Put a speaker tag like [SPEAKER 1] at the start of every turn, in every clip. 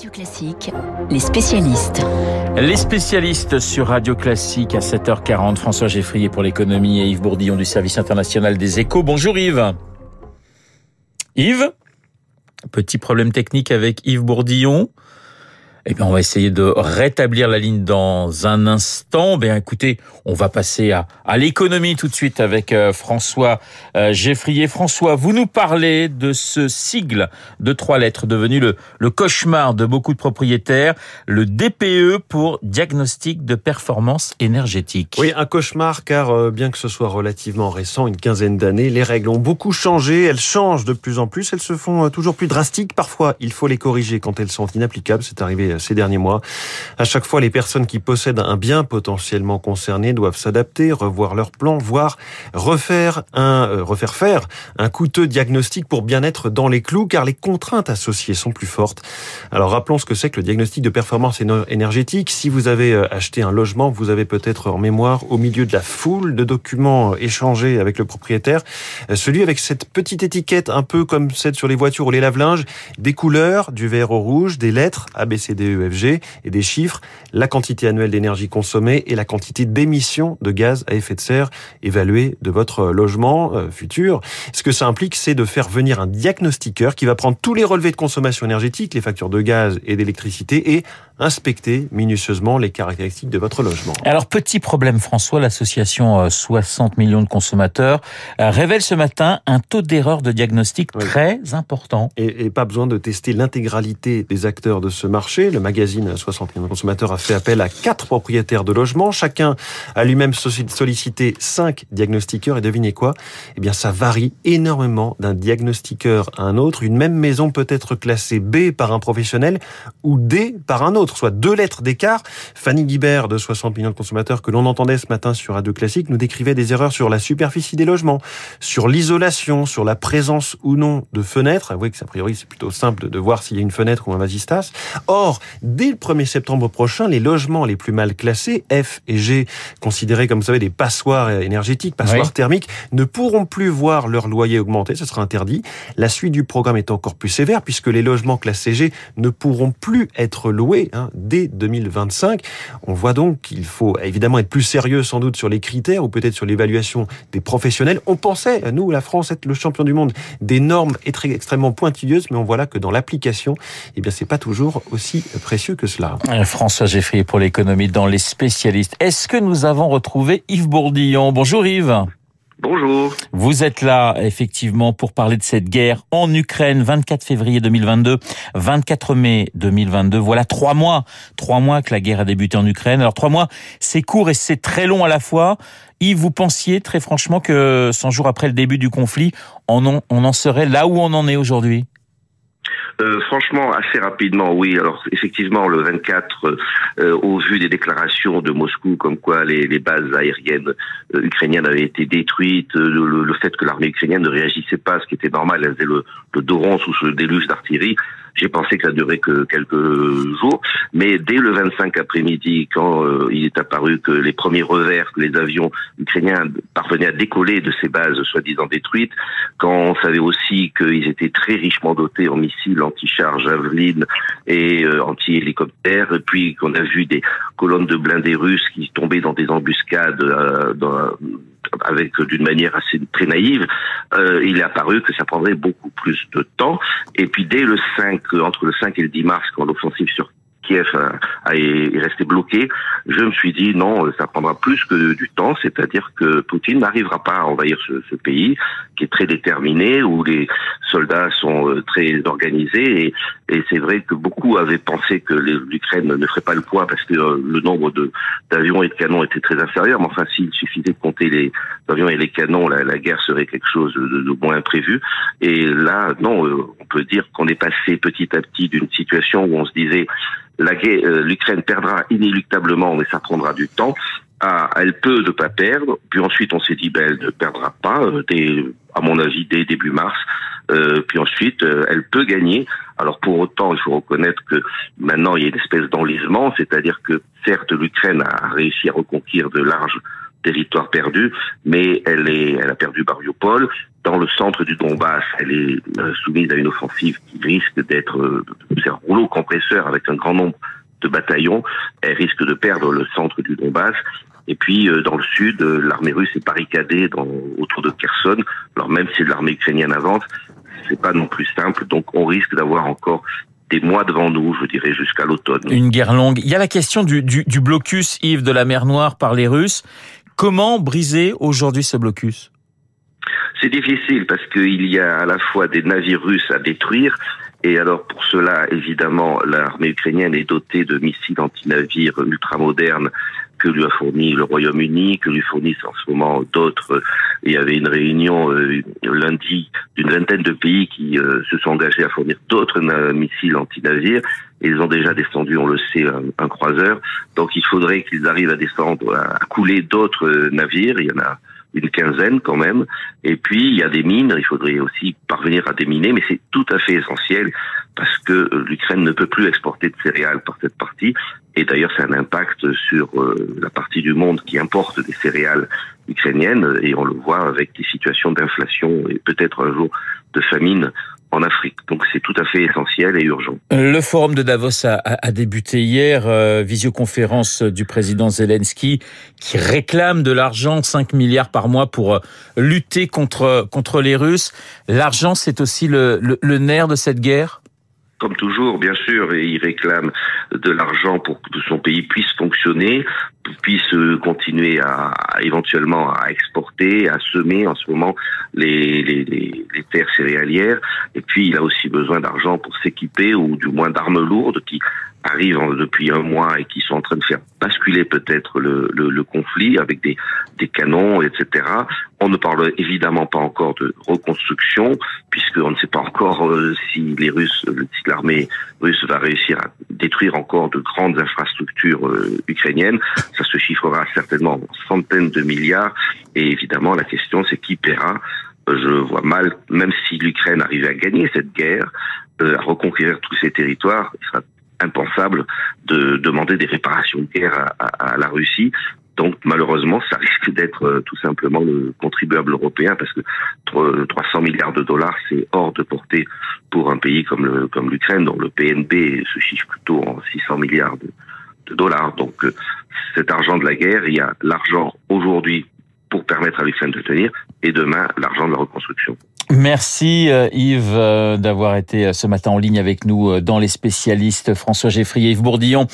[SPEAKER 1] Radio Classique, les spécialistes.
[SPEAKER 2] Les spécialistes sur Radio Classique à 7h40. François Geffrier pour l'économie et Yves Bourdillon du service international des échos. Bonjour Yves. Yves Petit problème technique avec Yves Bourdillon. Eh bien, on va essayer de rétablir la ligne dans un instant. Ben, écoutez, on va passer à, à l'économie tout de suite avec euh, François euh, Geffrier. François, vous nous parlez de ce sigle de trois lettres devenu le, le cauchemar de beaucoup de propriétaires, le DPE pour diagnostic de performance énergétique.
[SPEAKER 3] Oui, un cauchemar car euh, bien que ce soit relativement récent, une quinzaine d'années, les règles ont beaucoup changé, elles changent de plus en plus, elles se font toujours plus drastiques. Parfois, il faut les corriger quand elles sont inapplicables. C'est arrivé ces derniers mois. À chaque fois, les personnes qui possèdent un bien potentiellement concerné doivent s'adapter, revoir leur plan, voire refaire un, euh, refaire faire un coûteux diagnostic pour bien être dans les clous, car les contraintes associées sont plus fortes. Alors rappelons ce que c'est que le diagnostic de performance énergétique. Si vous avez euh, acheté un logement, vous avez peut-être en mémoire, au milieu de la foule de documents échangés avec le propriétaire, euh, celui avec cette petite étiquette un peu comme celle sur les voitures ou les lave-linges, des couleurs, du vert au rouge, des lettres ABCD EFG et des chiffres, la quantité annuelle d'énergie consommée et la quantité d'émissions de gaz à effet de serre évaluées de votre logement euh, futur. Ce que ça implique, c'est de faire venir un diagnostiqueur qui va prendre tous les relevés de consommation énergétique, les factures de gaz et d'électricité et inspecter minutieusement les caractéristiques de votre logement.
[SPEAKER 2] Alors, petit problème, François, l'association 60 euh, millions de consommateurs euh, révèle ce matin un taux d'erreur de diagnostic oui. très important.
[SPEAKER 3] Et, et, pas besoin de tester l'intégralité des acteurs de ce marché. Le magazine 60 millions de consommateurs a fait appel à quatre propriétaires de logements. Chacun a lui-même sollicité cinq diagnostiqueurs. Et devinez quoi? Eh bien, ça varie énormément d'un diagnostiqueur à un autre. Une même maison peut être classée B par un professionnel ou D par un autre soit deux lettres d'écart. Fanny Guibert, de 60 millions de consommateurs, que l'on entendait ce matin sur Radio Classique, nous décrivait des erreurs sur la superficie des logements, sur l'isolation, sur la présence ou non de fenêtres. Avouez que, a priori, c'est plutôt simple de voir s'il y a une fenêtre ou un vasistas. Or, dès le 1er septembre prochain, les logements les plus mal classés, F et G, considérés comme, vous savez, des passoires énergétiques, passoires oui. thermiques, ne pourront plus voir leur loyer augmenter. Ce sera interdit. La suite du programme est encore plus sévère puisque les logements classés G ne pourront plus être loués hein, dès 2025. On voit donc qu'il faut évidemment être plus sérieux sans doute sur les critères ou peut-être sur l'évaluation des professionnels. On pensait, nous, la France, être le champion du monde des normes extrêmement pointilleuses, mais on voit là que dans l'application, eh bien, c'est pas toujours aussi précieux que cela.
[SPEAKER 2] François Geffrier pour l'économie dans les spécialistes. Est-ce que nous avons retrouvé Yves Bourdillon? Bonjour Yves.
[SPEAKER 4] Bonjour.
[SPEAKER 2] Vous êtes là, effectivement, pour parler de cette guerre en Ukraine, 24 février 2022, 24 mai 2022. Voilà trois mois, trois mois que la guerre a débuté en Ukraine. Alors trois mois, c'est court et c'est très long à la fois. Yves, vous pensiez très franchement que 100 jours après le début du conflit, on en, on en serait là où on en est aujourd'hui?
[SPEAKER 4] Euh, franchement, assez rapidement, oui. Alors, effectivement, le 24, euh, au vu des déclarations de Moscou, comme quoi les, bases aériennes euh, ukrainiennes avaient été détruites, le, le fait que l'armée ukrainienne ne réagissait pas, ce qui était normal, elle faisait le, le sous ce déluge d'artillerie, j'ai pensé que ça durait que quelques jours, mais dès le 25 après-midi, quand euh, il est apparu que les premiers revers que les avions ukrainiens parvenaient à décoller de ces bases soi-disant détruites, quand on savait aussi qu'ils étaient très richement dotés en missiles anti-char Javelin et euh, anti-hélicoptères, puis qu'on a vu des colonnes de blindés russes qui tombaient dans des embuscades euh, dans, avec d'une manière assez très naïve, euh, il est apparu que ça prendrait beaucoup plus de temps. Et puis dès le 5, entre le 5 et le 10 mars, quand l'offensive sur Kiev a, est resté bloqué, je me suis dit non, ça prendra plus que du temps, c'est-à-dire que Poutine n'arrivera pas à envahir ce, ce, pays qui est très déterminé, où les soldats sont très organisés, et, et c'est vrai que beaucoup avaient pensé que l'Ukraine ne ferait pas le poids parce que le nombre d'avions et de canons était très inférieur, mais enfin s'il suffisait de compter les avions et les canons, la, la guerre serait quelque chose de, de moins imprévu. Et là, non, on peut dire qu'on est passé petit à petit d'une situation où on se disait l'Ukraine perdra inéluctablement, mais ça prendra du temps. Ah, elle peut ne pas perdre. Puis ensuite, on s'est dit, ben, elle ne perdra pas, dès, à mon avis, dès début mars. Euh, puis ensuite, euh, elle peut gagner. Alors pour autant, il faut reconnaître que maintenant, il y a une espèce d'enlisement, c'est-à-dire que certes, l'Ukraine a réussi à reconquérir de larges territoire perdu, mais elle est, elle a perdu Mariupol. Dans le centre du Donbass, elle est euh, soumise à une offensive qui risque d'être euh, un rouleau compresseur avec un grand nombre de bataillons. Elle risque de perdre le centre du Donbass. Et puis euh, dans le sud, l'armée russe est barricadée dans, autour de Kherson. Alors même si l'armée ukrainienne avance, c'est pas non plus simple. Donc on risque d'avoir encore des mois devant nous, je dirais, jusqu'à l'automne.
[SPEAKER 2] Une guerre longue. Il y a la question du, du, du blocus, Yves, de la mer Noire par les Russes. Comment briser aujourd'hui ce blocus?
[SPEAKER 4] C'est difficile parce qu'il y a à la fois des navires russes à détruire et alors pour cela, évidemment, l'armée ukrainienne est dotée de missiles anti-navires ultramodernes que lui a fourni le Royaume-Uni, que lui fournissent en ce moment d'autres. Il y avait une réunion euh, lundi d'une vingtaine de pays qui euh, se sont engagés à fournir d'autres missiles anti-navires. Ils ont déjà descendu, on le sait, un, croiseur. Donc il faudrait qu'ils arrivent à descendre, à couler d'autres euh, navires. Il y en a une quinzaine quand même. Et puis il y a des mines, il faudrait aussi parvenir à déminer, mais c'est tout à fait essentiel parce que l'Ukraine ne peut plus exporter de céréales par cette partie. Et d'ailleurs, c'est un impact sur euh, la partie du monde qui importe des céréales ukrainiennes. Et on le voit avec des situations d'inflation et peut-être un jour de famine en Afrique. Donc c'est tout à fait essentiel et urgent.
[SPEAKER 2] Le forum de Davos a, a débuté hier, euh, visioconférence du président Zelensky qui réclame de l'argent, 5 milliards par mois pour euh, lutter contre, contre les Russes. L'argent, c'est aussi le, le, le nerf de cette guerre?
[SPEAKER 4] Comme toujours, bien sûr, il réclame de l'argent pour que son pays puisse fonctionner, puisse continuer à, éventuellement à exporter, à semer en ce moment les, les terres céréalières. Et puis, il a aussi besoin d'argent pour s'équiper ou du moins d'armes lourdes qui arrivent depuis un mois et qui sont en train de faire basculer peut-être le, le, le, conflit avec des, des canons, etc. On ne parle évidemment pas encore de reconstruction, puisqu'on ne sait pas encore euh, si les Russes, si l'armée russe va réussir à détruire encore de grandes infrastructures euh, ukrainiennes. Ça se chiffrera certainement en centaines de milliards. Et évidemment, la question, c'est qui paiera je vois mal, même si l'Ukraine arrivait à gagner cette guerre, euh, à reconquérir tous ces territoires, il sera impensable de demander des réparations de guerre à, à, à la Russie. Donc malheureusement, ça risque d'être euh, tout simplement le contribuable européen parce que 300 milliards de dollars, c'est hors de portée pour un pays comme le comme l'Ukraine, dont le PNB se chiffre plutôt en 600 milliards de, dollars. Donc euh, cet argent de la guerre, il y a l'argent aujourd'hui pour permettre à l'Ukraine de tenir et demain l'argent de la reconstruction.
[SPEAKER 2] Merci Yves d'avoir été ce matin en ligne avec nous dans les spécialistes François Geffrier et Yves Bourdillon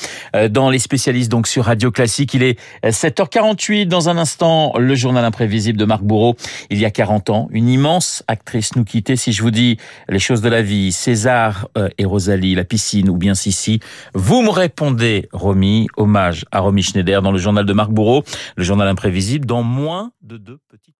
[SPEAKER 2] dans les spécialistes donc sur Radio Classique. Il est 7h48 dans un instant le journal imprévisible de Marc Bourreau. Il y a 40 ans, une immense actrice nous quittait. Si je vous dis les choses de la vie, César et Rosalie, la piscine ou bien Sissi, vous me répondez Romy, hommage à Romy Schneider dans le journal de Marc Bourreau, le journal imprévisible dans moins de deux petites